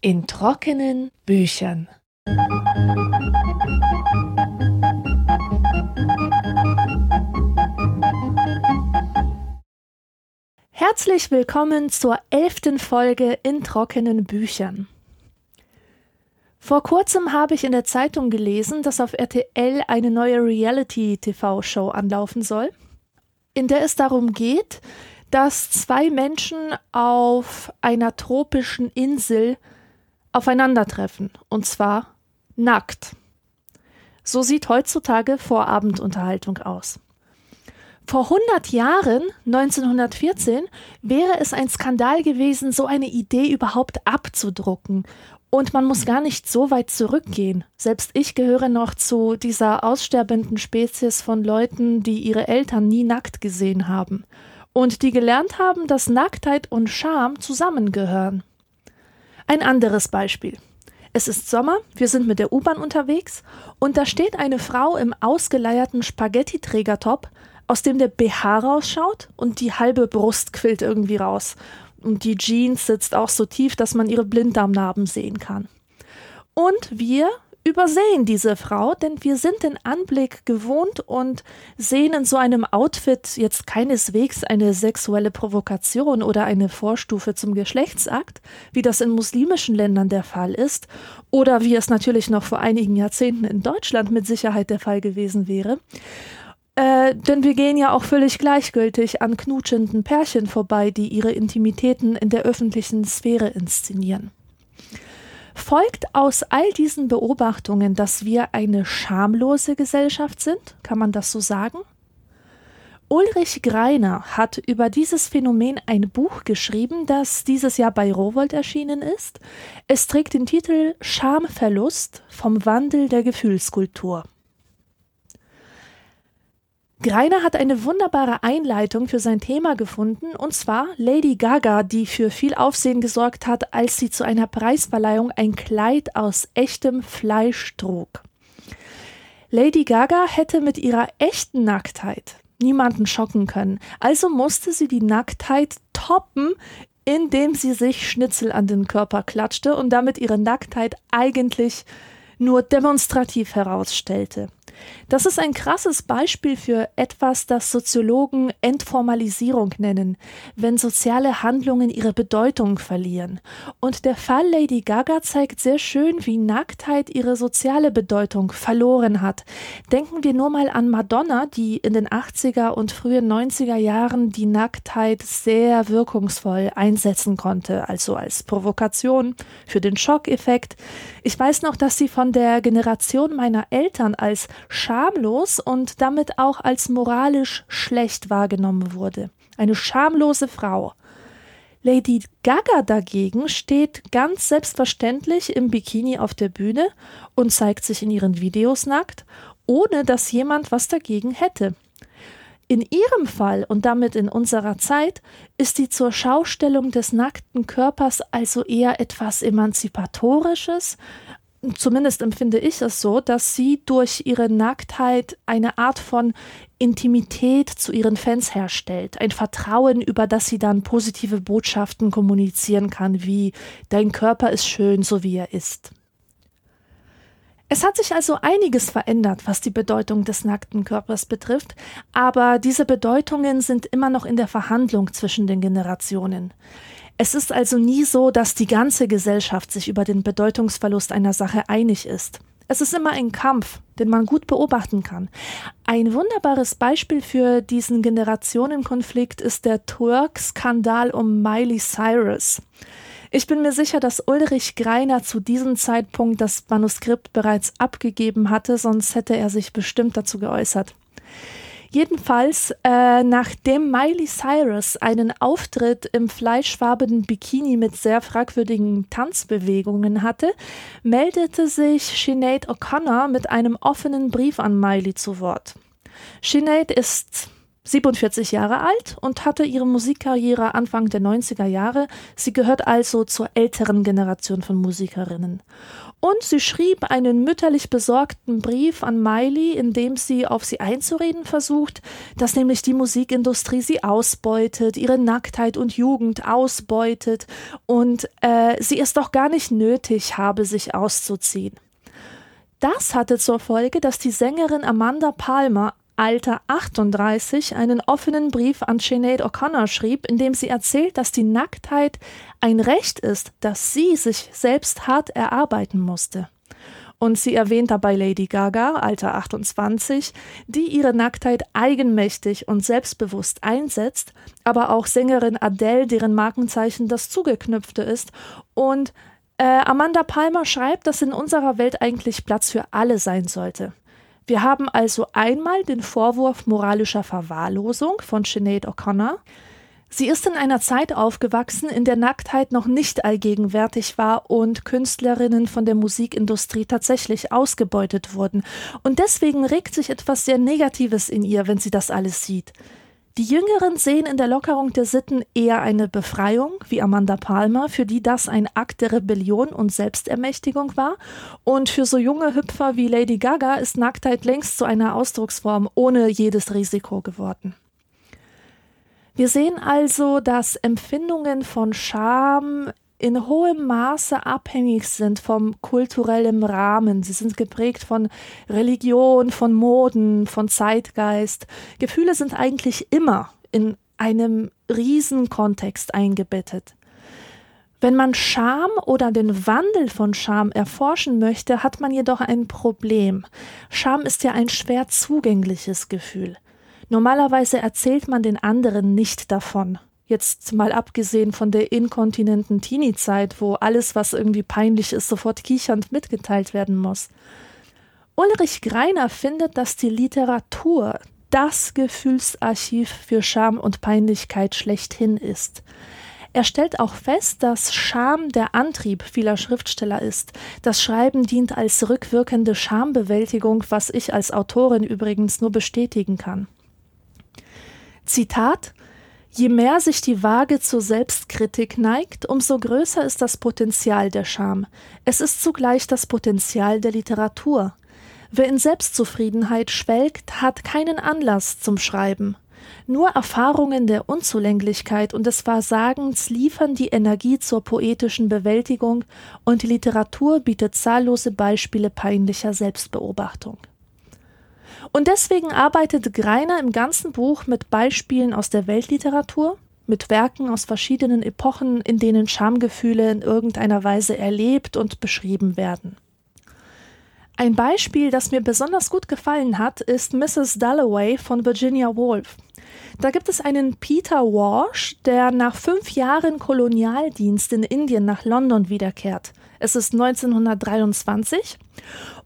In trockenen Büchern. Herzlich willkommen zur elften Folge in trockenen Büchern. Vor kurzem habe ich in der Zeitung gelesen, dass auf RTL eine neue Reality-TV-Show anlaufen soll, in der es darum geht, dass zwei Menschen auf einer tropischen Insel aufeinandertreffen, und zwar nackt. So sieht heutzutage Vorabendunterhaltung aus. Vor 100 Jahren, 1914, wäre es ein Skandal gewesen, so eine Idee überhaupt abzudrucken. Und man muss gar nicht so weit zurückgehen. Selbst ich gehöre noch zu dieser aussterbenden Spezies von Leuten, die ihre Eltern nie nackt gesehen haben. Und die gelernt haben, dass Nacktheit und Scham zusammengehören. Ein anderes Beispiel. Es ist Sommer, wir sind mit der U-Bahn unterwegs und da steht eine Frau im ausgeleierten Spaghetti-Trägertop, aus dem der BH rausschaut und die halbe Brust quillt irgendwie raus. Und die Jeans sitzt auch so tief, dass man ihre Blinddarmnarben sehen kann. Und wir übersehen diese Frau, denn wir sind den Anblick gewohnt und sehen in so einem Outfit jetzt keineswegs eine sexuelle Provokation oder eine Vorstufe zum Geschlechtsakt, wie das in muslimischen Ländern der Fall ist, oder wie es natürlich noch vor einigen Jahrzehnten in Deutschland mit Sicherheit der Fall gewesen wäre. Äh, denn wir gehen ja auch völlig gleichgültig an knutschenden Pärchen vorbei, die ihre Intimitäten in der öffentlichen Sphäre inszenieren. Folgt aus all diesen Beobachtungen, dass wir eine schamlose Gesellschaft sind? Kann man das so sagen? Ulrich Greiner hat über dieses Phänomen ein Buch geschrieben, das dieses Jahr bei Rowold erschienen ist. Es trägt den Titel Schamverlust vom Wandel der Gefühlskultur. Greiner hat eine wunderbare Einleitung für sein Thema gefunden, und zwar Lady Gaga, die für viel Aufsehen gesorgt hat, als sie zu einer Preisverleihung ein Kleid aus echtem Fleisch trug. Lady Gaga hätte mit ihrer echten Nacktheit niemanden schocken können, also musste sie die Nacktheit toppen, indem sie sich Schnitzel an den Körper klatschte und damit ihre Nacktheit eigentlich nur demonstrativ herausstellte. Das ist ein krasses Beispiel für etwas, das Soziologen Entformalisierung nennen, wenn soziale Handlungen ihre Bedeutung verlieren. Und der Fall Lady Gaga zeigt sehr schön, wie Nacktheit ihre soziale Bedeutung verloren hat. Denken wir nur mal an Madonna, die in den 80er und frühen 90er Jahren die Nacktheit sehr wirkungsvoll einsetzen konnte, also als Provokation für den Schockeffekt. Ich weiß noch, dass sie von der Generation meiner Eltern als schamlos und damit auch als moralisch schlecht wahrgenommen wurde. Eine schamlose Frau. Lady Gaga dagegen steht ganz selbstverständlich im Bikini auf der Bühne und zeigt sich in ihren Videos nackt, ohne dass jemand was dagegen hätte. In ihrem Fall und damit in unserer Zeit ist die zur Schaustellung des nackten Körpers also eher etwas Emanzipatorisches, zumindest empfinde ich es so, dass sie durch ihre Nacktheit eine Art von Intimität zu ihren Fans herstellt, ein Vertrauen, über das sie dann positive Botschaften kommunizieren kann, wie dein Körper ist schön, so wie er ist. Es hat sich also einiges verändert, was die Bedeutung des nackten Körpers betrifft, aber diese Bedeutungen sind immer noch in der Verhandlung zwischen den Generationen. Es ist also nie so, dass die ganze Gesellschaft sich über den Bedeutungsverlust einer Sache einig ist. Es ist immer ein Kampf, den man gut beobachten kann. Ein wunderbares Beispiel für diesen Generationenkonflikt ist der Twerk-Skandal um Miley Cyrus. Ich bin mir sicher, dass Ulrich Greiner zu diesem Zeitpunkt das Manuskript bereits abgegeben hatte, sonst hätte er sich bestimmt dazu geäußert. Jedenfalls, äh, nachdem Miley Cyrus einen Auftritt im fleischfarbenen Bikini mit sehr fragwürdigen Tanzbewegungen hatte, meldete sich Sinead O'Connor mit einem offenen Brief an Miley zu Wort. Sinead ist 47 Jahre alt und hatte ihre Musikkarriere Anfang der 90er Jahre. Sie gehört also zur älteren Generation von Musikerinnen. Und sie schrieb einen mütterlich besorgten Brief an Miley, in dem sie auf sie einzureden versucht, dass nämlich die Musikindustrie sie ausbeutet, ihre Nacktheit und Jugend ausbeutet und äh, sie es doch gar nicht nötig habe, sich auszuziehen. Das hatte zur Folge, dass die Sängerin Amanda Palmer Alter 38 einen offenen Brief an Sinead O'Connor schrieb, in dem sie erzählt, dass die Nacktheit ein Recht ist, das sie sich selbst hart erarbeiten musste. Und sie erwähnt dabei Lady Gaga, Alter 28, die ihre Nacktheit eigenmächtig und selbstbewusst einsetzt, aber auch Sängerin Adele, deren Markenzeichen das Zugeknüpfte ist, und äh, Amanda Palmer schreibt, dass in unserer Welt eigentlich Platz für alle sein sollte. Wir haben also einmal den Vorwurf moralischer Verwahrlosung von Sinead O'Connor. Sie ist in einer Zeit aufgewachsen, in der Nacktheit noch nicht allgegenwärtig war und Künstlerinnen von der Musikindustrie tatsächlich ausgebeutet wurden. Und deswegen regt sich etwas sehr Negatives in ihr, wenn sie das alles sieht. Die Jüngeren sehen in der Lockerung der Sitten eher eine Befreiung, wie Amanda Palmer, für die das ein Akt der Rebellion und Selbstermächtigung war. Und für so junge Hüpfer wie Lady Gaga ist Nacktheit längst zu einer Ausdrucksform ohne jedes Risiko geworden. Wir sehen also, dass Empfindungen von Scham in hohem Maße abhängig sind vom kulturellen Rahmen. Sie sind geprägt von Religion, von Moden, von Zeitgeist. Gefühle sind eigentlich immer in einem Riesenkontext eingebettet. Wenn man Scham oder den Wandel von Scham erforschen möchte, hat man jedoch ein Problem. Scham ist ja ein schwer zugängliches Gefühl. Normalerweise erzählt man den anderen nicht davon. Jetzt mal abgesehen von der inkontinenten Teenie-Zeit, wo alles, was irgendwie peinlich ist, sofort kichernd mitgeteilt werden muss. Ulrich Greiner findet, dass die Literatur das Gefühlsarchiv für Scham und Peinlichkeit schlechthin ist. Er stellt auch fest, dass Scham der Antrieb vieler Schriftsteller ist. Das Schreiben dient als rückwirkende Schambewältigung, was ich als Autorin übrigens nur bestätigen kann. Zitat Je mehr sich die Waage zur Selbstkritik neigt, umso größer ist das Potenzial der Scham. Es ist zugleich das Potenzial der Literatur. Wer in Selbstzufriedenheit schwelgt, hat keinen Anlass zum Schreiben. Nur Erfahrungen der Unzulänglichkeit und des Versagens liefern die Energie zur poetischen Bewältigung, und die Literatur bietet zahllose Beispiele peinlicher Selbstbeobachtung. Und deswegen arbeitet Greiner im ganzen Buch mit Beispielen aus der Weltliteratur, mit Werken aus verschiedenen Epochen, in denen Schamgefühle in irgendeiner Weise erlebt und beschrieben werden. Ein Beispiel, das mir besonders gut gefallen hat, ist Mrs. Dalloway von Virginia Woolf. Da gibt es einen Peter Walsh, der nach fünf Jahren Kolonialdienst in Indien nach London wiederkehrt. Es ist 1923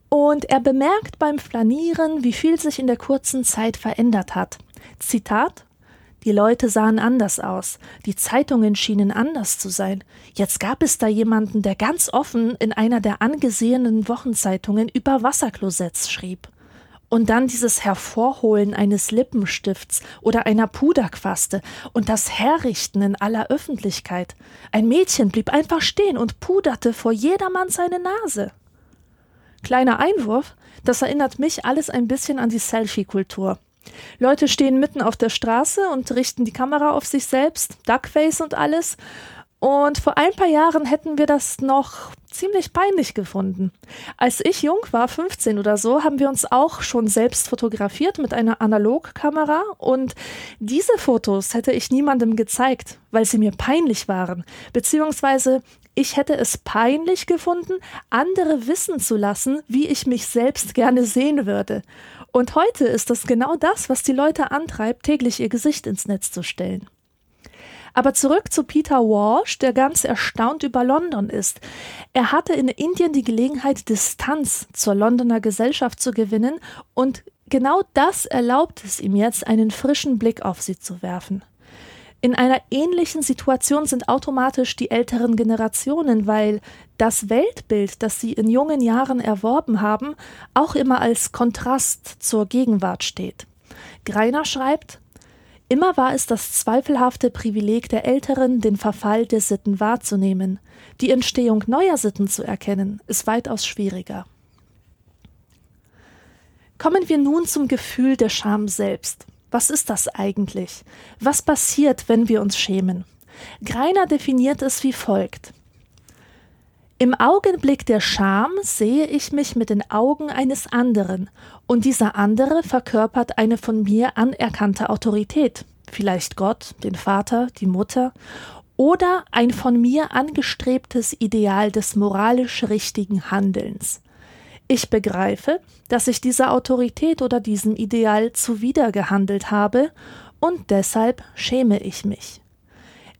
und er bemerkt beim Flanieren, wie viel sich in der kurzen Zeit verändert hat. Zitat Die Leute sahen anders aus, die Zeitungen schienen anders zu sein. Jetzt gab es da jemanden, der ganz offen in einer der angesehenen Wochenzeitungen über Wasserklosetts schrieb. Und dann dieses Hervorholen eines Lippenstifts oder einer Puderquaste und das Herrichten in aller Öffentlichkeit. Ein Mädchen blieb einfach stehen und puderte vor jedermann seine Nase. Kleiner Einwurf, das erinnert mich alles ein bisschen an die Selfie-Kultur. Leute stehen mitten auf der Straße und richten die Kamera auf sich selbst, Duckface und alles. Und vor ein paar Jahren hätten wir das noch ziemlich peinlich gefunden. Als ich jung war, 15 oder so, haben wir uns auch schon selbst fotografiert mit einer Analogkamera und diese Fotos hätte ich niemandem gezeigt, weil sie mir peinlich waren, beziehungsweise ich hätte es peinlich gefunden, andere wissen zu lassen, wie ich mich selbst gerne sehen würde. Und heute ist das genau das, was die Leute antreibt, täglich ihr Gesicht ins Netz zu stellen. Aber zurück zu Peter Walsh, der ganz erstaunt über London ist. Er hatte in Indien die Gelegenheit, Distanz zur Londoner Gesellschaft zu gewinnen und genau das erlaubt es ihm jetzt, einen frischen Blick auf sie zu werfen. In einer ähnlichen Situation sind automatisch die älteren Generationen, weil das Weltbild, das sie in jungen Jahren erworben haben, auch immer als Kontrast zur Gegenwart steht. Greiner schreibt, Immer war es das zweifelhafte Privileg der Älteren, den Verfall der Sitten wahrzunehmen. Die Entstehung neuer Sitten zu erkennen, ist weitaus schwieriger. Kommen wir nun zum Gefühl der Scham selbst. Was ist das eigentlich? Was passiert, wenn wir uns schämen? Greiner definiert es wie folgt. Im Augenblick der Scham sehe ich mich mit den Augen eines anderen, und dieser andere verkörpert eine von mir anerkannte Autorität, vielleicht Gott, den Vater, die Mutter, oder ein von mir angestrebtes Ideal des moralisch richtigen Handelns. Ich begreife, dass ich dieser Autorität oder diesem Ideal zuwidergehandelt habe, und deshalb schäme ich mich.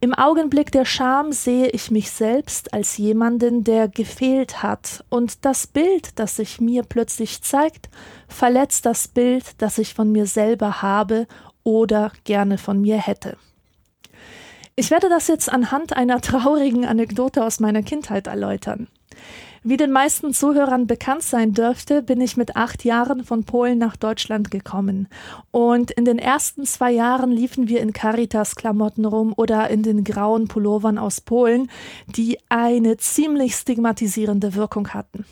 Im Augenblick der Scham sehe ich mich selbst als jemanden, der gefehlt hat, und das Bild, das sich mir plötzlich zeigt, verletzt das Bild, das ich von mir selber habe oder gerne von mir hätte. Ich werde das jetzt anhand einer traurigen Anekdote aus meiner Kindheit erläutern. Wie den meisten Zuhörern bekannt sein dürfte, bin ich mit acht Jahren von Polen nach Deutschland gekommen. Und in den ersten zwei Jahren liefen wir in Caritas-Klamotten rum oder in den grauen Pullovern aus Polen, die eine ziemlich stigmatisierende Wirkung hatten.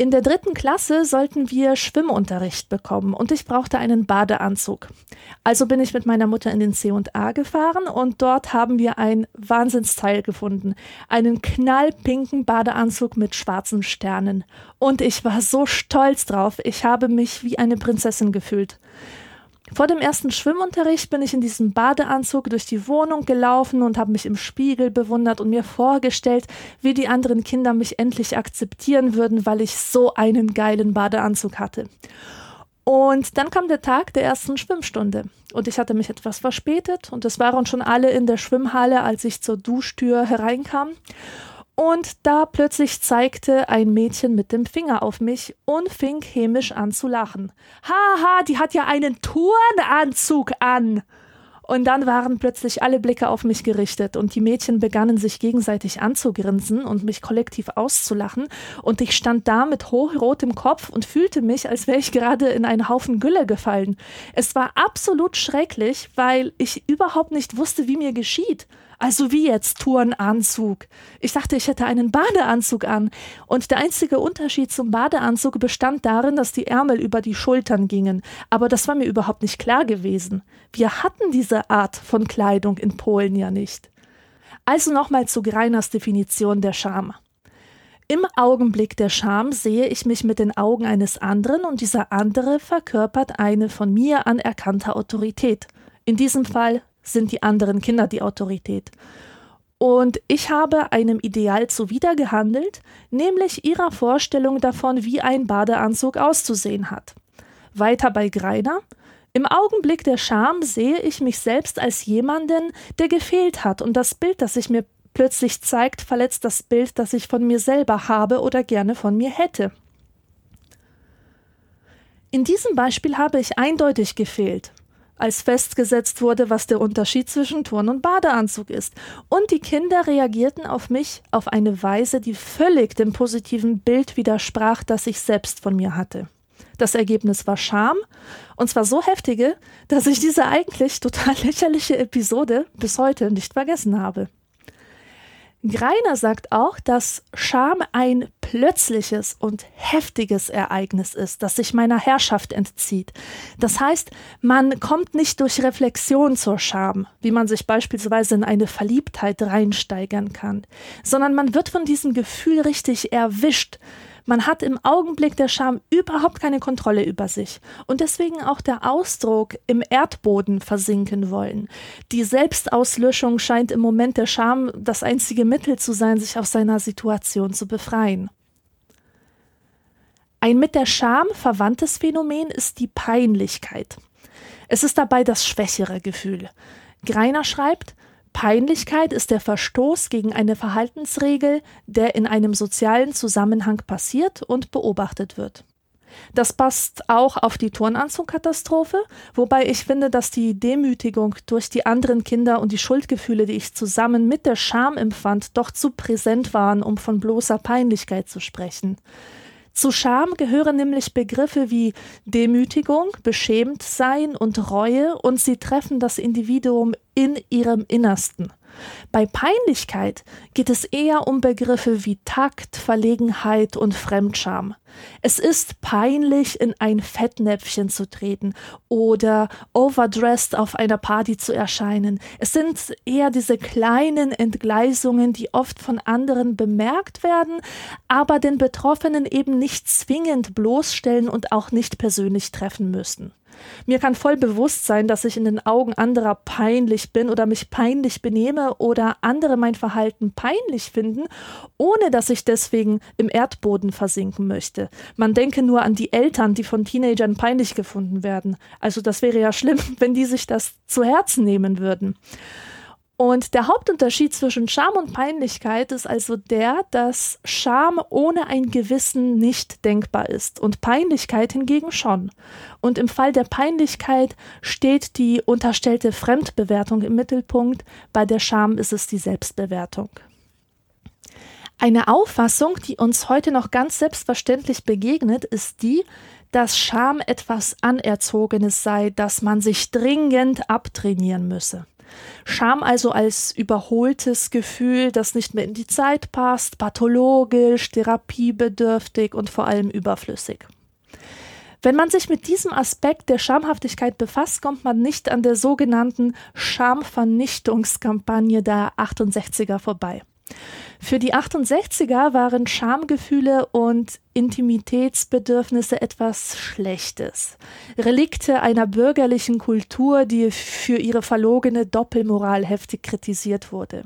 In der dritten Klasse sollten wir Schwimmunterricht bekommen und ich brauchte einen Badeanzug. Also bin ich mit meiner Mutter in den C&A gefahren und dort haben wir ein Wahnsinnsteil gefunden. Einen knallpinken Badeanzug mit schwarzen Sternen. Und ich war so stolz drauf. Ich habe mich wie eine Prinzessin gefühlt. Vor dem ersten Schwimmunterricht bin ich in diesem Badeanzug durch die Wohnung gelaufen und habe mich im Spiegel bewundert und mir vorgestellt, wie die anderen Kinder mich endlich akzeptieren würden, weil ich so einen geilen Badeanzug hatte. Und dann kam der Tag der ersten Schwimmstunde und ich hatte mich etwas verspätet und es waren schon alle in der Schwimmhalle, als ich zur Duschtür hereinkam. Und da plötzlich zeigte ein Mädchen mit dem Finger auf mich und fing hämisch an zu lachen. Haha, die hat ja einen Turnanzug an. Und dann waren plötzlich alle Blicke auf mich gerichtet und die Mädchen begannen sich gegenseitig anzugrinsen und mich kollektiv auszulachen. Und ich stand da mit hochrotem Kopf und fühlte mich, als wäre ich gerade in einen Haufen Gülle gefallen. Es war absolut schrecklich, weil ich überhaupt nicht wusste, wie mir geschieht. Also wie jetzt Turnanzug? Ich dachte, ich hätte einen Badeanzug an. Und der einzige Unterschied zum Badeanzug bestand darin, dass die Ärmel über die Schultern gingen. Aber das war mir überhaupt nicht klar gewesen. Wir hatten diese Art von Kleidung in Polen ja nicht. Also nochmal zu Greiners Definition der Scham. Im Augenblick der Scham sehe ich mich mit den Augen eines anderen und dieser andere verkörpert eine von mir anerkannte Autorität. In diesem Fall sind die anderen Kinder die Autorität. Und ich habe einem Ideal zuwidergehandelt, nämlich ihrer Vorstellung davon, wie ein Badeanzug auszusehen hat. Weiter bei Greiner. Im Augenblick der Scham sehe ich mich selbst als jemanden, der gefehlt hat, und das Bild, das sich mir plötzlich zeigt, verletzt das Bild, das ich von mir selber habe oder gerne von mir hätte. In diesem Beispiel habe ich eindeutig gefehlt als festgesetzt wurde, was der Unterschied zwischen Turn- und Badeanzug ist. Und die Kinder reagierten auf mich auf eine Weise, die völlig dem positiven Bild widersprach, das ich selbst von mir hatte. Das Ergebnis war Scham, und zwar so heftige, dass ich diese eigentlich total lächerliche Episode bis heute nicht vergessen habe. Greiner sagt auch, dass Scham ein plötzliches und heftiges Ereignis ist, das sich meiner Herrschaft entzieht. Das heißt, man kommt nicht durch Reflexion zur Scham, wie man sich beispielsweise in eine Verliebtheit reinsteigern kann, sondern man wird von diesem Gefühl richtig erwischt, man hat im Augenblick der Scham überhaupt keine Kontrolle über sich. Und deswegen auch der Ausdruck im Erdboden versinken wollen. Die Selbstauslöschung scheint im Moment der Scham das einzige Mittel zu sein, sich aus seiner Situation zu befreien. Ein mit der Scham verwandtes Phänomen ist die Peinlichkeit. Es ist dabei das schwächere Gefühl. Greiner schreibt, Peinlichkeit ist der Verstoß gegen eine Verhaltensregel, der in einem sozialen Zusammenhang passiert und beobachtet wird. Das passt auch auf die Turnanzugkatastrophe, wobei ich finde, dass die Demütigung durch die anderen Kinder und die Schuldgefühle, die ich zusammen mit der Scham empfand, doch zu präsent waren, um von bloßer Peinlichkeit zu sprechen. Zu Scham gehören nämlich Begriffe wie Demütigung, beschämt sein und Reue und sie treffen das Individuum in ihrem Innersten. Bei Peinlichkeit geht es eher um Begriffe wie Takt, Verlegenheit und Fremdscham. Es ist peinlich, in ein Fettnäpfchen zu treten oder overdressed auf einer Party zu erscheinen. Es sind eher diese kleinen Entgleisungen, die oft von anderen bemerkt werden, aber den Betroffenen eben nicht zwingend bloßstellen und auch nicht persönlich treffen müssen. Mir kann voll bewusst sein, dass ich in den Augen anderer peinlich bin oder mich peinlich benehme oder andere mein Verhalten peinlich finden, ohne dass ich deswegen im Erdboden versinken möchte. Man denke nur an die Eltern, die von Teenagern peinlich gefunden werden. Also das wäre ja schlimm, wenn die sich das zu Herzen nehmen würden. Und der Hauptunterschied zwischen Scham und Peinlichkeit ist also der, dass Scham ohne ein Gewissen nicht denkbar ist und Peinlichkeit hingegen schon. Und im Fall der Peinlichkeit steht die unterstellte Fremdbewertung im Mittelpunkt, bei der Scham ist es die Selbstbewertung. Eine Auffassung, die uns heute noch ganz selbstverständlich begegnet, ist die, dass Scham etwas Anerzogenes sei, das man sich dringend abtrainieren müsse. Scham also als überholtes Gefühl, das nicht mehr in die Zeit passt, pathologisch, therapiebedürftig und vor allem überflüssig. Wenn man sich mit diesem Aspekt der Schamhaftigkeit befasst, kommt man nicht an der sogenannten Schamvernichtungskampagne der 68er vorbei. Für die 68er waren Schamgefühle und Intimitätsbedürfnisse etwas Schlechtes. Relikte einer bürgerlichen Kultur, die für ihre verlogene Doppelmoral heftig kritisiert wurde.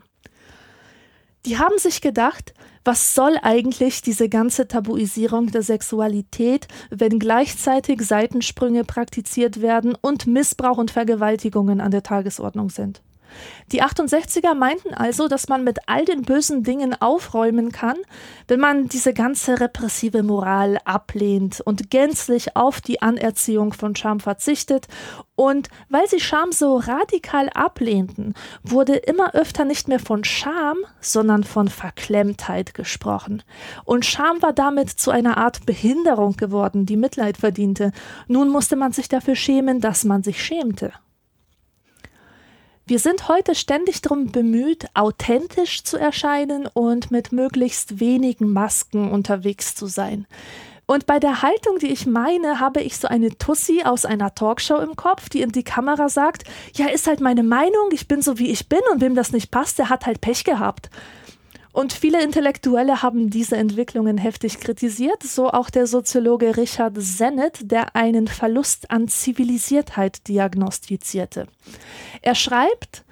Die haben sich gedacht, was soll eigentlich diese ganze Tabuisierung der Sexualität, wenn gleichzeitig Seitensprünge praktiziert werden und Missbrauch und Vergewaltigungen an der Tagesordnung sind? Die 68er meinten also, dass man mit all den bösen Dingen aufräumen kann, wenn man diese ganze repressive Moral ablehnt und gänzlich auf die Anerziehung von Scham verzichtet. Und weil sie Scham so radikal ablehnten, wurde immer öfter nicht mehr von Scham, sondern von Verklemmtheit gesprochen. Und Scham war damit zu einer Art Behinderung geworden, die Mitleid verdiente. Nun musste man sich dafür schämen, dass man sich schämte. Wir sind heute ständig darum bemüht, authentisch zu erscheinen und mit möglichst wenigen Masken unterwegs zu sein. Und bei der Haltung, die ich meine, habe ich so eine Tussi aus einer Talkshow im Kopf, die in die Kamera sagt, ja, ist halt meine Meinung, ich bin so wie ich bin und wem das nicht passt, der hat halt Pech gehabt. Und viele Intellektuelle haben diese Entwicklungen heftig kritisiert, so auch der Soziologe Richard Sennett, der einen Verlust an Zivilisiertheit diagnostizierte. Er schreibt,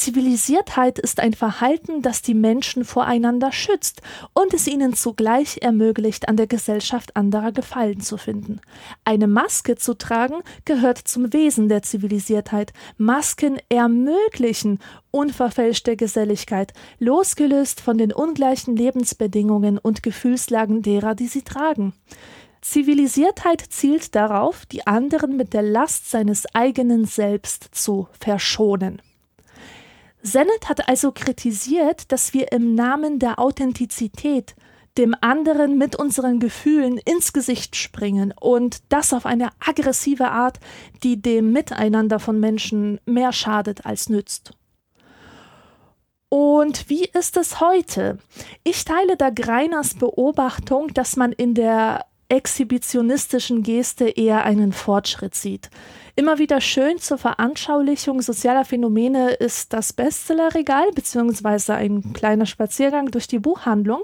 Zivilisiertheit ist ein Verhalten, das die Menschen voreinander schützt und es ihnen zugleich ermöglicht, an der Gesellschaft anderer Gefallen zu finden. Eine Maske zu tragen gehört zum Wesen der Zivilisiertheit. Masken ermöglichen unverfälschte Geselligkeit, losgelöst von den ungleichen Lebensbedingungen und Gefühlslagen derer, die sie tragen. Zivilisiertheit zielt darauf, die anderen mit der Last seines eigenen Selbst zu verschonen. Sennett hat also kritisiert, dass wir im Namen der Authentizität dem anderen mit unseren Gefühlen ins Gesicht springen und das auf eine aggressive Art, die dem Miteinander von Menschen mehr schadet als nützt. Und wie ist es heute? Ich teile da Greiners Beobachtung, dass man in der exhibitionistischen Geste eher einen Fortschritt sieht. Immer wieder schön zur Veranschaulichung sozialer Phänomene ist das Bestsellerregal beziehungsweise ein kleiner Spaziergang durch die Buchhandlung.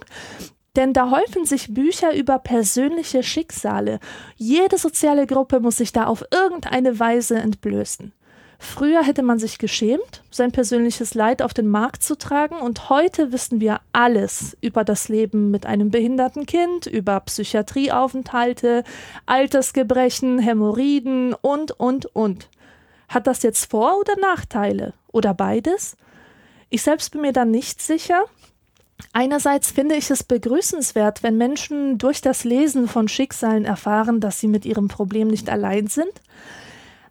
Denn da häufen sich Bücher über persönliche Schicksale. Jede soziale Gruppe muss sich da auf irgendeine Weise entblößen. Früher hätte man sich geschämt, sein persönliches Leid auf den Markt zu tragen, und heute wissen wir alles über das Leben mit einem behinderten Kind, über Psychiatrieaufenthalte, Altersgebrechen, Hämorrhoiden und, und, und. Hat das jetzt Vor- oder Nachteile? Oder beides? Ich selbst bin mir da nicht sicher. Einerseits finde ich es begrüßenswert, wenn Menschen durch das Lesen von Schicksalen erfahren, dass sie mit ihrem Problem nicht allein sind.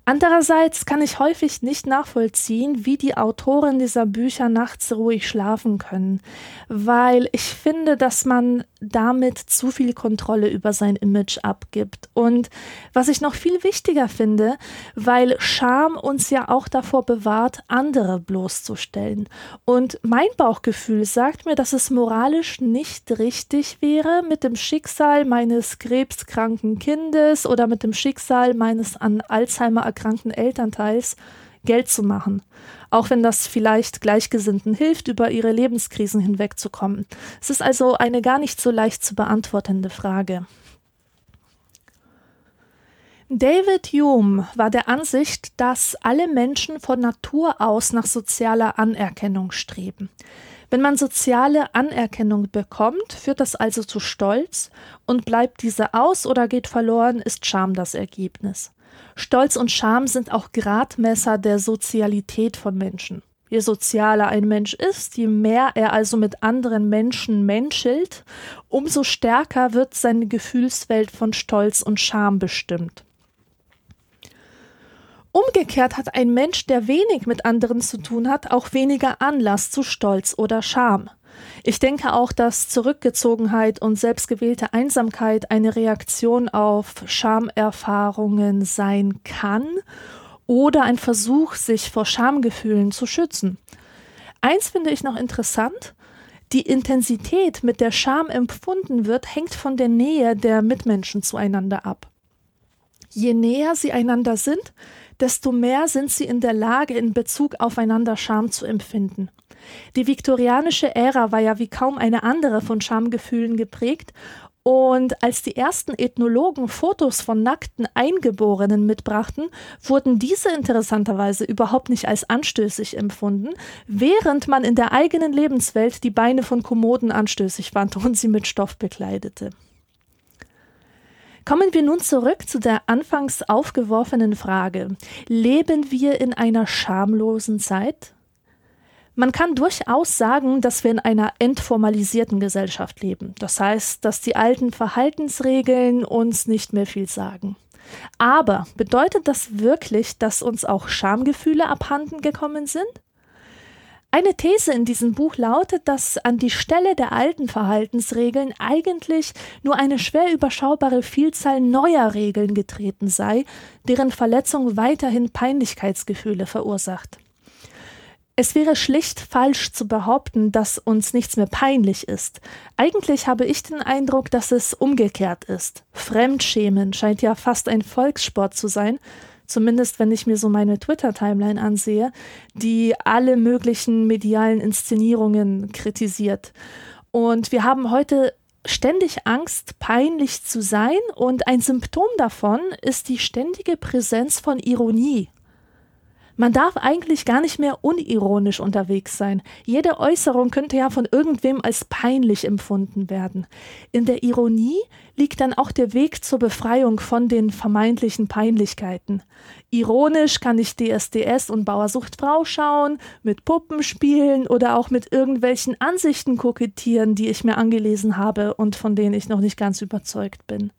Andererseits kann ich häufig nicht nachvollziehen, wie die Autoren dieser Bücher nachts ruhig schlafen können, weil ich finde, dass man damit zu viel Kontrolle über sein Image abgibt. Und was ich noch viel wichtiger finde, weil Scham uns ja auch davor bewahrt, andere bloßzustellen. Und mein Bauchgefühl sagt mir, dass es moralisch nicht richtig wäre, mit dem Schicksal meines krebskranken Kindes oder mit dem Schicksal meines an Alzheimer erkrankten Elternteils Geld zu machen auch wenn das vielleicht Gleichgesinnten hilft, über ihre Lebenskrisen hinwegzukommen. Es ist also eine gar nicht so leicht zu beantwortende Frage. David Hume war der Ansicht, dass alle Menschen von Natur aus nach sozialer Anerkennung streben. Wenn man soziale Anerkennung bekommt, führt das also zu Stolz und bleibt diese aus oder geht verloren, ist Scham das Ergebnis. Stolz und Scham sind auch Gradmesser der Sozialität von Menschen. Je sozialer ein Mensch ist, je mehr er also mit anderen Menschen menschelt, umso stärker wird seine Gefühlswelt von Stolz und Scham bestimmt. Umgekehrt hat ein Mensch, der wenig mit anderen zu tun hat, auch weniger Anlass zu Stolz oder Scham. Ich denke auch, dass Zurückgezogenheit und selbstgewählte Einsamkeit eine Reaktion auf Schamerfahrungen sein kann oder ein Versuch, sich vor Schamgefühlen zu schützen. Eins finde ich noch interessant. Die Intensität, mit der Scham empfunden wird, hängt von der Nähe der Mitmenschen zueinander ab. Je näher sie einander sind, desto mehr sind sie in der Lage, in Bezug aufeinander Scham zu empfinden. Die viktorianische Ära war ja wie kaum eine andere von Schamgefühlen geprägt und als die ersten Ethnologen Fotos von nackten Eingeborenen mitbrachten, wurden diese interessanterweise überhaupt nicht als anstößig empfunden, während man in der eigenen Lebenswelt die Beine von Kommoden anstößig fand und sie mit Stoff bekleidete. Kommen wir nun zurück zu der anfangs aufgeworfenen Frage. Leben wir in einer schamlosen Zeit? Man kann durchaus sagen, dass wir in einer entformalisierten Gesellschaft leben. Das heißt, dass die alten Verhaltensregeln uns nicht mehr viel sagen. Aber bedeutet das wirklich, dass uns auch Schamgefühle abhanden gekommen sind? Eine These in diesem Buch lautet, dass an die Stelle der alten Verhaltensregeln eigentlich nur eine schwer überschaubare Vielzahl neuer Regeln getreten sei, deren Verletzung weiterhin Peinlichkeitsgefühle verursacht. Es wäre schlicht falsch zu behaupten, dass uns nichts mehr peinlich ist. Eigentlich habe ich den Eindruck, dass es umgekehrt ist. Fremdschämen scheint ja fast ein Volkssport zu sein, zumindest wenn ich mir so meine Twitter-Timeline ansehe, die alle möglichen medialen Inszenierungen kritisiert. Und wir haben heute ständig Angst, peinlich zu sein, und ein Symptom davon ist die ständige Präsenz von Ironie man darf eigentlich gar nicht mehr unironisch unterwegs sein. Jede Äußerung könnte ja von irgendwem als peinlich empfunden werden. In der Ironie liegt dann auch der Weg zur Befreiung von den vermeintlichen Peinlichkeiten. Ironisch kann ich DSDS und Bauersucht Frau schauen, mit Puppen spielen oder auch mit irgendwelchen Ansichten kokettieren, die ich mir angelesen habe und von denen ich noch nicht ganz überzeugt bin.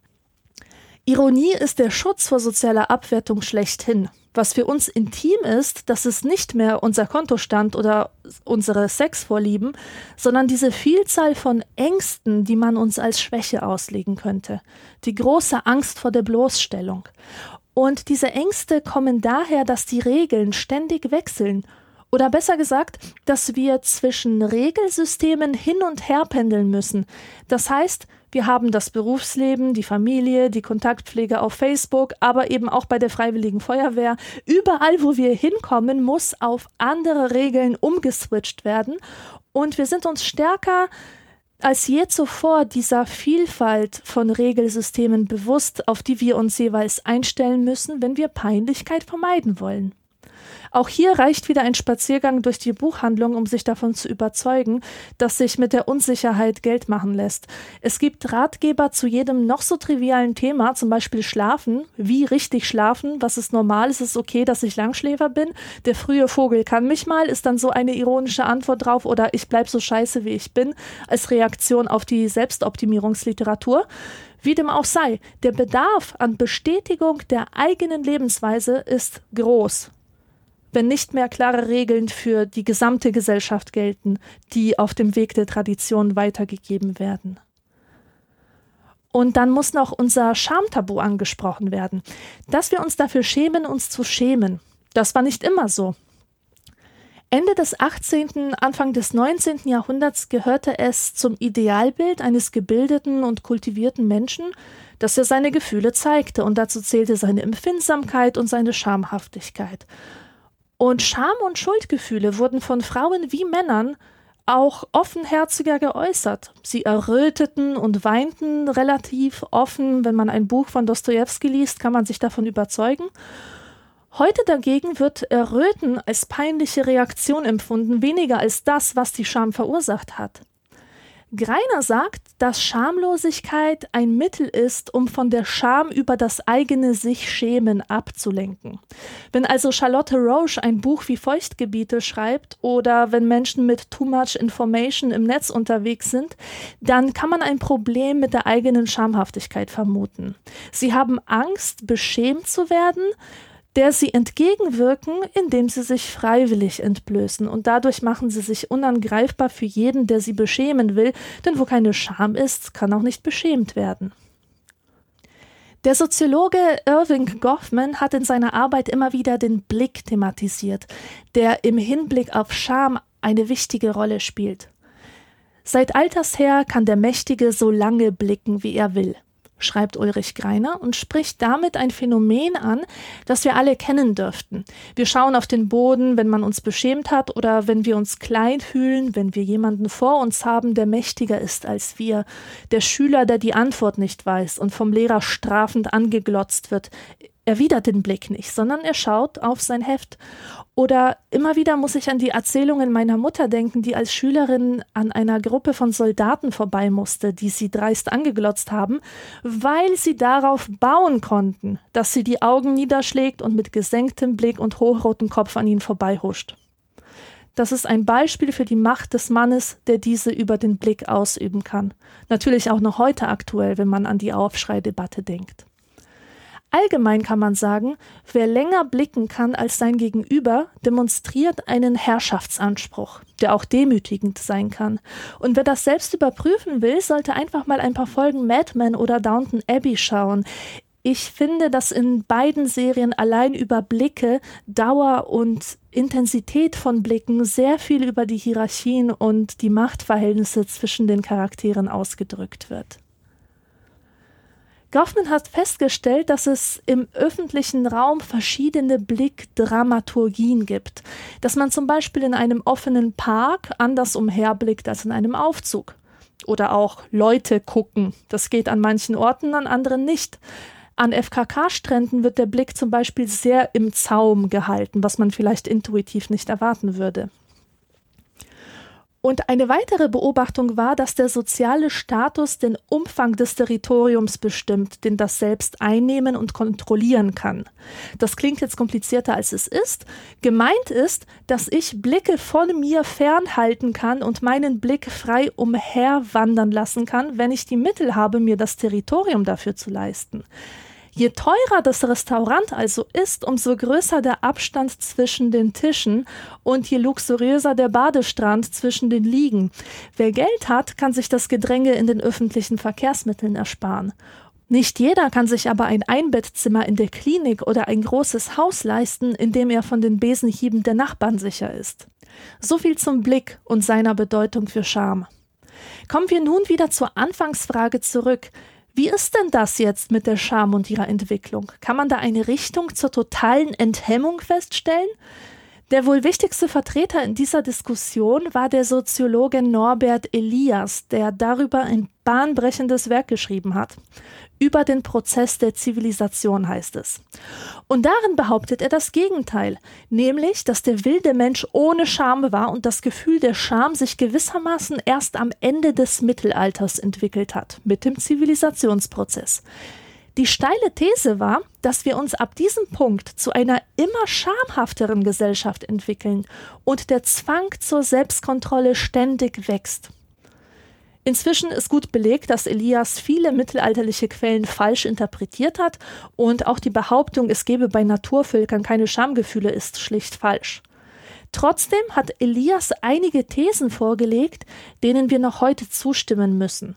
Ironie ist der Schutz vor sozialer Abwertung schlechthin. Was für uns intim ist, das ist nicht mehr unser Kontostand oder unsere Sexvorlieben, sondern diese Vielzahl von Ängsten, die man uns als Schwäche auslegen könnte. Die große Angst vor der Bloßstellung. Und diese Ängste kommen daher, dass die Regeln ständig wechseln oder besser gesagt, dass wir zwischen Regelsystemen hin und her pendeln müssen. Das heißt, wir haben das Berufsleben, die Familie, die Kontaktpflege auf Facebook, aber eben auch bei der Freiwilligen Feuerwehr. Überall, wo wir hinkommen, muss auf andere Regeln umgeswitcht werden. Und wir sind uns stärker als je zuvor dieser Vielfalt von Regelsystemen bewusst, auf die wir uns jeweils einstellen müssen, wenn wir Peinlichkeit vermeiden wollen. Auch hier reicht wieder ein Spaziergang durch die Buchhandlung, um sich davon zu überzeugen, dass sich mit der Unsicherheit Geld machen lässt. Es gibt Ratgeber zu jedem noch so trivialen Thema, zum Beispiel Schlafen, wie richtig schlafen, was ist normal, ist es okay, dass ich Langschläfer bin, der frühe Vogel kann mich mal, ist dann so eine ironische Antwort drauf oder ich bleib so scheiße, wie ich bin, als Reaktion auf die Selbstoptimierungsliteratur. Wie dem auch sei, der Bedarf an Bestätigung der eigenen Lebensweise ist groß wenn nicht mehr klare Regeln für die gesamte Gesellschaft gelten, die auf dem Weg der Tradition weitergegeben werden. Und dann muss noch unser Schamtabu angesprochen werden, dass wir uns dafür schämen, uns zu schämen. Das war nicht immer so. Ende des 18., Anfang des 19. Jahrhunderts gehörte es zum Idealbild eines gebildeten und kultivierten Menschen, dass er seine Gefühle zeigte, und dazu zählte seine Empfindsamkeit und seine Schamhaftigkeit. Und Scham und Schuldgefühle wurden von Frauen wie Männern auch offenherziger geäußert. Sie erröteten und weinten relativ offen. Wenn man ein Buch von Dostoevsky liest, kann man sich davon überzeugen. Heute dagegen wird Erröten als peinliche Reaktion empfunden, weniger als das, was die Scham verursacht hat. Greiner sagt, dass Schamlosigkeit ein Mittel ist, um von der Scham über das eigene sich schämen abzulenken. Wenn also Charlotte Roche ein Buch wie Feuchtgebiete schreibt oder wenn Menschen mit too much information im Netz unterwegs sind, dann kann man ein Problem mit der eigenen Schamhaftigkeit vermuten. Sie haben Angst, beschämt zu werden, der sie entgegenwirken, indem sie sich freiwillig entblößen. Und dadurch machen sie sich unangreifbar für jeden, der sie beschämen will, denn wo keine Scham ist, kann auch nicht beschämt werden. Der Soziologe Irving Goffman hat in seiner Arbeit immer wieder den Blick thematisiert, der im Hinblick auf Scham eine wichtige Rolle spielt. Seit alters her kann der Mächtige so lange blicken, wie er will schreibt Ulrich Greiner und spricht damit ein Phänomen an, das wir alle kennen dürften. Wir schauen auf den Boden, wenn man uns beschämt hat oder wenn wir uns klein fühlen, wenn wir jemanden vor uns haben, der mächtiger ist als wir, der Schüler, der die Antwort nicht weiß und vom Lehrer strafend angeglotzt wird, erwidert den Blick nicht, sondern er schaut auf sein Heft. Oder immer wieder muss ich an die Erzählungen meiner Mutter denken, die als Schülerin an einer Gruppe von Soldaten vorbei musste, die sie dreist angeglotzt haben, weil sie darauf bauen konnten, dass sie die Augen niederschlägt und mit gesenktem Blick und hochrotem Kopf an ihnen vorbeihuscht. Das ist ein Beispiel für die Macht des Mannes, der diese über den Blick ausüben kann. Natürlich auch noch heute aktuell, wenn man an die Aufschreidebatte denkt. Allgemein kann man sagen, wer länger blicken kann als sein Gegenüber, demonstriert einen Herrschaftsanspruch, der auch demütigend sein kann. Und wer das selbst überprüfen will, sollte einfach mal ein paar Folgen Mad Men oder Downton Abbey schauen. Ich finde, dass in beiden Serien allein über Blicke, Dauer und Intensität von Blicken sehr viel über die Hierarchien und die Machtverhältnisse zwischen den Charakteren ausgedrückt wird. Goffman hat festgestellt, dass es im öffentlichen Raum verschiedene Blickdramaturgien gibt. Dass man zum Beispiel in einem offenen Park anders umherblickt als in einem Aufzug. Oder auch Leute gucken. Das geht an manchen Orten, an anderen nicht. An FKK-Stränden wird der Blick zum Beispiel sehr im Zaum gehalten, was man vielleicht intuitiv nicht erwarten würde. Und eine weitere Beobachtung war, dass der soziale Status den Umfang des Territoriums bestimmt, den das selbst einnehmen und kontrollieren kann. Das klingt jetzt komplizierter als es ist. Gemeint ist, dass ich Blicke von mir fernhalten kann und meinen Blick frei umherwandern lassen kann, wenn ich die Mittel habe, mir das Territorium dafür zu leisten. Je teurer das Restaurant also ist, umso größer der Abstand zwischen den Tischen und je luxuriöser der Badestrand zwischen den Liegen. Wer Geld hat, kann sich das Gedränge in den öffentlichen Verkehrsmitteln ersparen. Nicht jeder kann sich aber ein Einbettzimmer in der Klinik oder ein großes Haus leisten, in dem er von den Besenhieben der Nachbarn sicher ist. So viel zum Blick und seiner Bedeutung für Scham. Kommen wir nun wieder zur Anfangsfrage zurück. Wie ist denn das jetzt mit der Scham und ihrer Entwicklung? Kann man da eine Richtung zur totalen Enthemmung feststellen? Der wohl wichtigste Vertreter in dieser Diskussion war der Soziologe Norbert Elias, der darüber ein bahnbrechendes Werk geschrieben hat über den Prozess der Zivilisation heißt es. Und darin behauptet er das Gegenteil, nämlich, dass der wilde Mensch ohne Scham war und das Gefühl der Scham sich gewissermaßen erst am Ende des Mittelalters entwickelt hat, mit dem Zivilisationsprozess. Die steile These war, dass wir uns ab diesem Punkt zu einer immer schamhafteren Gesellschaft entwickeln und der Zwang zur Selbstkontrolle ständig wächst. Inzwischen ist gut belegt, dass Elias viele mittelalterliche Quellen falsch interpretiert hat und auch die Behauptung, es gebe bei Naturvölkern keine Schamgefühle, ist schlicht falsch. Trotzdem hat Elias einige Thesen vorgelegt, denen wir noch heute zustimmen müssen.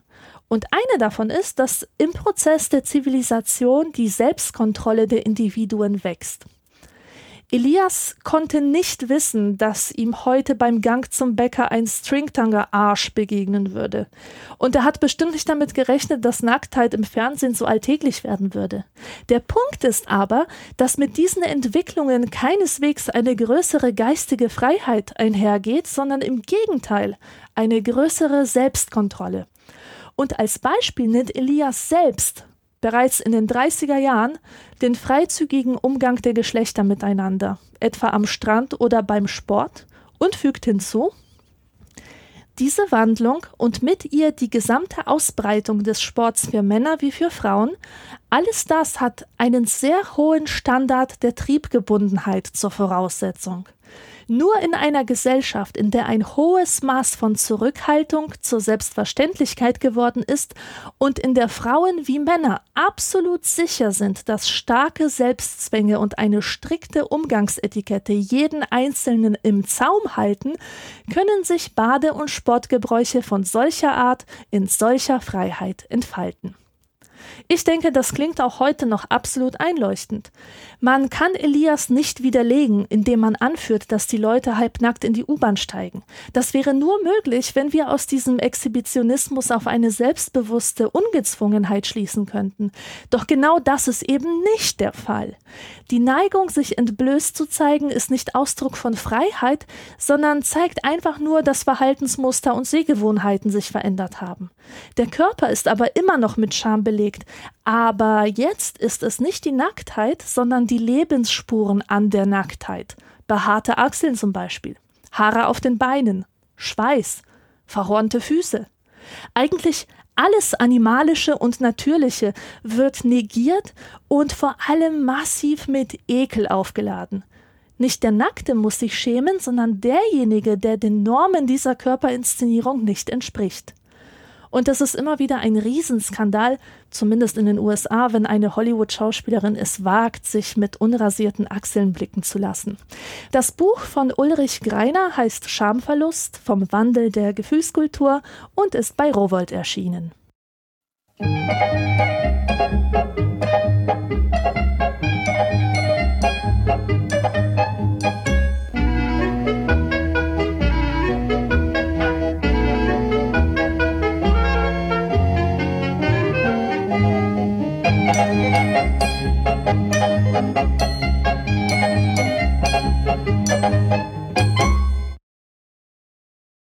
Und eine davon ist, dass im Prozess der Zivilisation die Selbstkontrolle der Individuen wächst. Elias konnte nicht wissen, dass ihm heute beim Gang zum Bäcker ein Stringtanger-Arsch begegnen würde. Und er hat bestimmt nicht damit gerechnet, dass Nacktheit im Fernsehen so alltäglich werden würde. Der Punkt ist aber, dass mit diesen Entwicklungen keineswegs eine größere geistige Freiheit einhergeht, sondern im Gegenteil eine größere Selbstkontrolle. Und als Beispiel nennt Elias selbst bereits in den 30er Jahren den freizügigen Umgang der Geschlechter miteinander, etwa am Strand oder beim Sport, und fügt hinzu, diese Wandlung und mit ihr die gesamte Ausbreitung des Sports für Männer wie für Frauen, alles das hat einen sehr hohen Standard der Triebgebundenheit zur Voraussetzung. Nur in einer Gesellschaft, in der ein hohes Maß von Zurückhaltung zur Selbstverständlichkeit geworden ist und in der Frauen wie Männer absolut sicher sind, dass starke Selbstzwänge und eine strikte Umgangsetikette jeden Einzelnen im Zaum halten, können sich Bade- und Sportgebräuche von solcher Art in solcher Freiheit entfalten. Ich denke, das klingt auch heute noch absolut einleuchtend. Man kann Elias nicht widerlegen, indem man anführt, dass die Leute halbnackt in die U-Bahn steigen. Das wäre nur möglich, wenn wir aus diesem Exhibitionismus auf eine selbstbewusste Ungezwungenheit schließen könnten. Doch genau das ist eben nicht der Fall. Die Neigung, sich entblößt zu zeigen, ist nicht Ausdruck von Freiheit, sondern zeigt einfach nur, dass Verhaltensmuster und Sehgewohnheiten sich verändert haben. Der Körper ist aber immer noch mit Scham belegt, aber jetzt ist es nicht die Nacktheit, sondern die Lebensspuren an der Nacktheit. Behaarte Achseln zum Beispiel, Haare auf den Beinen, Schweiß, verhornte Füße. Eigentlich alles Animalische und Natürliche wird negiert und vor allem massiv mit Ekel aufgeladen. Nicht der Nackte muss sich schämen, sondern derjenige, der den Normen dieser Körperinszenierung nicht entspricht. Und das ist immer wieder ein Riesenskandal, zumindest in den USA, wenn eine Hollywood-Schauspielerin es wagt, sich mit unrasierten Achseln blicken zu lassen. Das Buch von Ulrich Greiner heißt Schamverlust vom Wandel der Gefühlskultur und ist bei Rowold erschienen. Musik